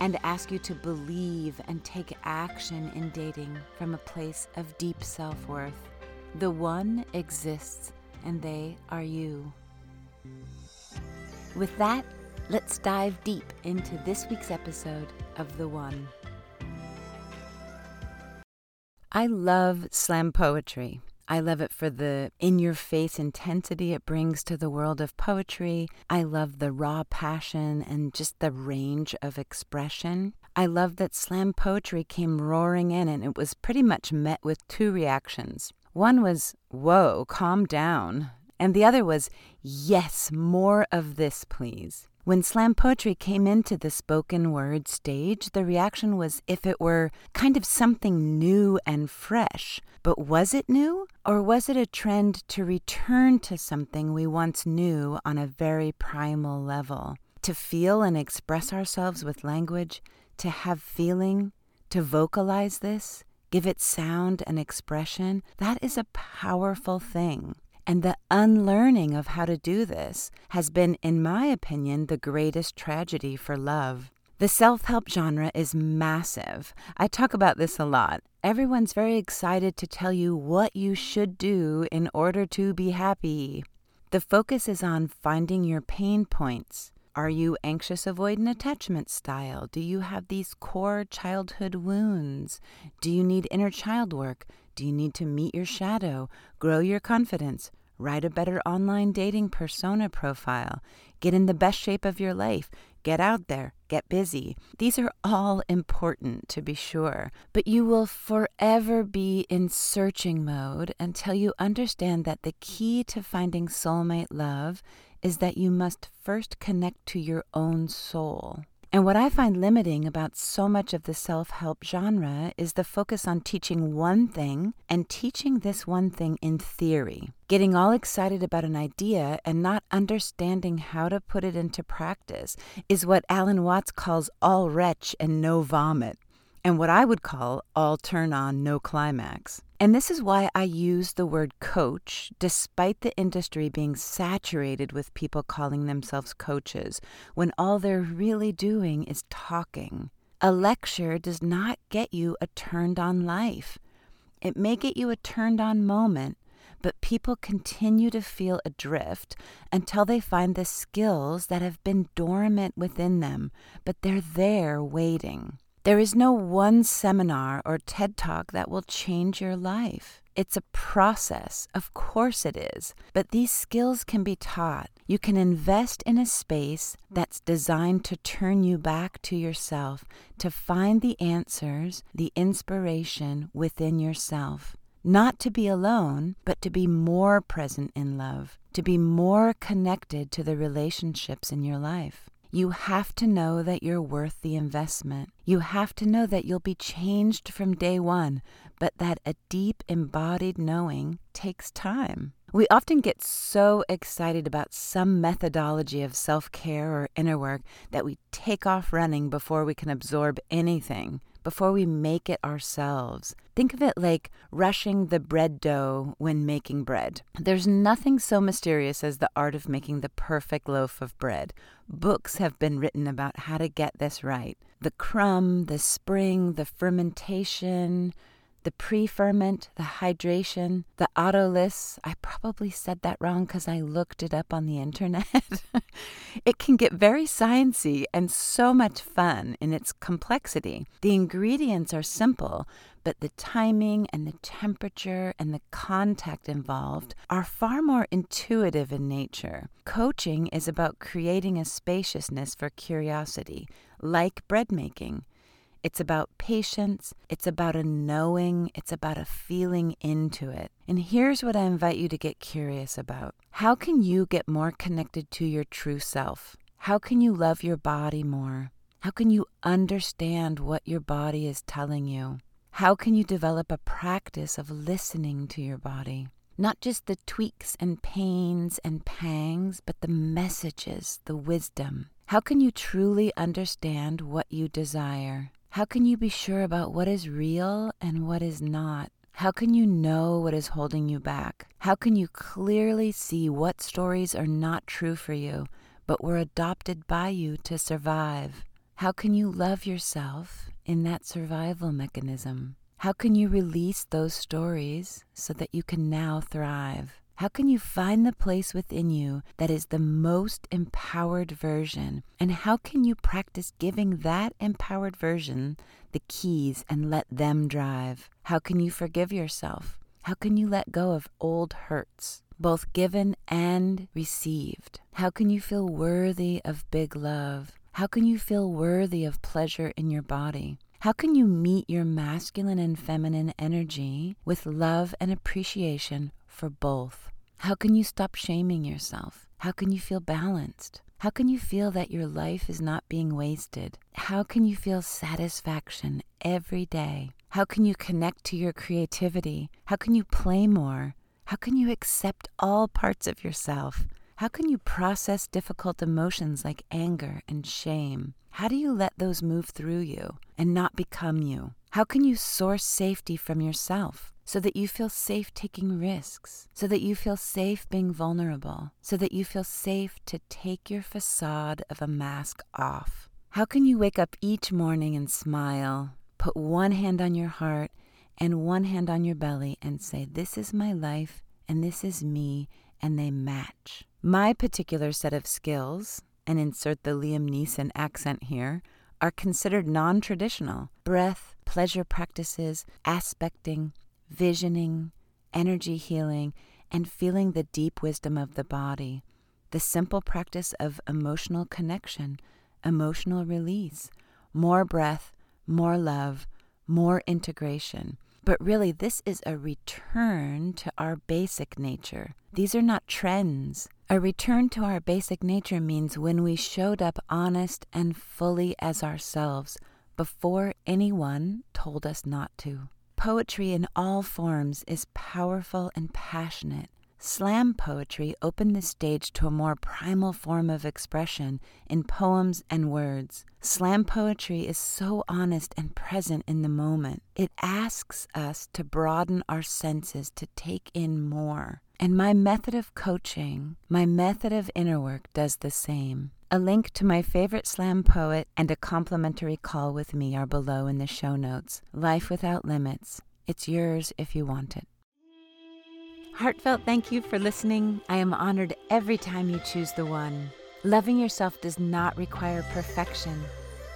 and ask you to believe and take action in dating from a place of deep self worth. The one exists, and they are you. With that, let's dive deep into this week's episode of The One. I love slam poetry. I love it for the in your face intensity it brings to the world of poetry. I love the raw passion and just the range of expression. I love that slam poetry came roaring in and it was pretty much met with two reactions. One was, Whoa, calm down. And the other was, Yes, more of this, please. When slam poetry came into the spoken word stage, the reaction was if it were kind of something new and fresh. But was it new? Or was it a trend to return to something we once knew on a very primal level? To feel and express ourselves with language, to have feeling, to vocalize this, give it sound and expression, that is a powerful thing. And the unlearning of how to do this has been, in my opinion, the greatest tragedy for love. The self help genre is massive. I talk about this a lot. Everyone's very excited to tell you what you should do in order to be happy. The focus is on finding your pain points. Are you anxious avoidant attachment style? Do you have these core childhood wounds? Do you need inner child work? Do you need to meet your shadow, grow your confidence, write a better online dating persona profile, get in the best shape of your life, get out there, get busy? These are all important to be sure, but you will forever be in searching mode until you understand that the key to finding soulmate love is that you must first connect to your own soul. And what I find limiting about so much of the self help genre is the focus on teaching one thing and teaching this one thing in theory. Getting all excited about an idea and not understanding how to put it into practice is what Alan Watts calls all retch and no vomit, and what I would call all turn on, no climax. And this is why I use the word coach, despite the industry being saturated with people calling themselves coaches, when all they're really doing is talking. A lecture does not get you a turned on life. It may get you a turned on moment, but people continue to feel adrift until they find the skills that have been dormant within them, but they're there waiting. There is no one seminar or TED Talk that will change your life. It's a process, of course it is, but these skills can be taught. You can invest in a space that's designed to turn you back to yourself, to find the answers, the inspiration within yourself. Not to be alone, but to be more present in love, to be more connected to the relationships in your life. You have to know that you're worth the investment. You have to know that you'll be changed from day one, but that a deep embodied knowing takes time. We often get so excited about some methodology of self care or inner work that we take off running before we can absorb anything, before we make it ourselves. Think of it like rushing the bread dough when making bread. There's nothing so mysterious as the art of making the perfect loaf of bread. Books have been written about how to get this right the crumb, the spring, the fermentation the pre ferment, the hydration, the autolysis. I probably said that wrong because I looked it up on the internet. it can get very sciency and so much fun in its complexity. The ingredients are simple, but the timing and the temperature and the contact involved are far more intuitive in nature. Coaching is about creating a spaciousness for curiosity, like bread making. It's about patience, it's about a knowing, it's about a feeling into it. And here's what I invite you to get curious about How can you get more connected to your true self? How can you love your body more? How can you understand what your body is telling you? How can you develop a practice of listening to your body? Not just the tweaks and pains and pangs, but the messages, the wisdom. How can you truly understand what you desire? How can you be sure about what is real and what is not? How can you know what is holding you back? How can you clearly see what stories are not true for you, but were adopted by you to survive? How can you love yourself in that survival mechanism? How can you release those stories so that you can now thrive? How can you find the place within you that is the most empowered version? And how can you practice giving that empowered version the keys and let them drive? How can you forgive yourself? How can you let go of old hurts, both given and received? How can you feel worthy of big love? How can you feel worthy of pleasure in your body? How can you meet your masculine and feminine energy with love and appreciation for both? How can you stop shaming yourself? How can you feel balanced? How can you feel that your life is not being wasted? How can you feel satisfaction every day? How can you connect to your creativity? How can you play more? How can you accept all parts of yourself? How can you process difficult emotions like anger and shame? How do you let those move through you and not become you? How can you source safety from yourself so that you feel safe taking risks, so that you feel safe being vulnerable, so that you feel safe to take your facade of a mask off? How can you wake up each morning and smile, put one hand on your heart and one hand on your belly and say, This is my life and this is me, and they match? My particular set of skills, and insert the Liam Neeson accent here, are considered non traditional breath, pleasure practices, aspecting, visioning, energy healing, and feeling the deep wisdom of the body, the simple practice of emotional connection, emotional release, more breath, more love, more integration. But really, this is a return to our basic nature. These are not trends. A return to our basic nature means when we showed up honest and fully as ourselves before anyone told us not to. Poetry in all forms is powerful and passionate. Slam poetry opened the stage to a more primal form of expression in poems and words. Slam poetry is so honest and present in the moment. It asks us to broaden our senses to take in more. And my method of coaching, my method of inner work does the same. A link to my favorite slam poet and a complimentary call with me are below in the show notes. Life Without Limits. It's yours if you want it. Heartfelt thank you for listening. I am honored every time you choose the one. Loving yourself does not require perfection.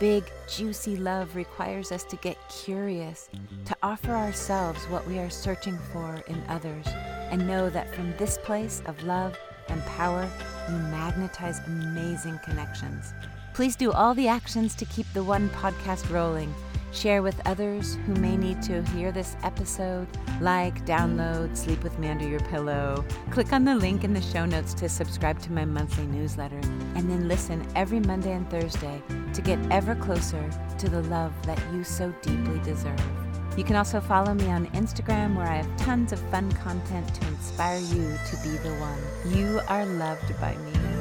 Big, juicy love requires us to get curious, to offer ourselves what we are searching for in others, and know that from this place of love and power, we magnetize amazing connections. Please do all the actions to keep the One podcast rolling. Share with others who may need to hear this episode. Like, download, sleep with me under your pillow. Click on the link in the show notes to subscribe to my monthly newsletter. And then listen every Monday and Thursday to get ever closer to the love that you so deeply deserve. You can also follow me on Instagram where I have tons of fun content to inspire you to be the one. You are loved by me.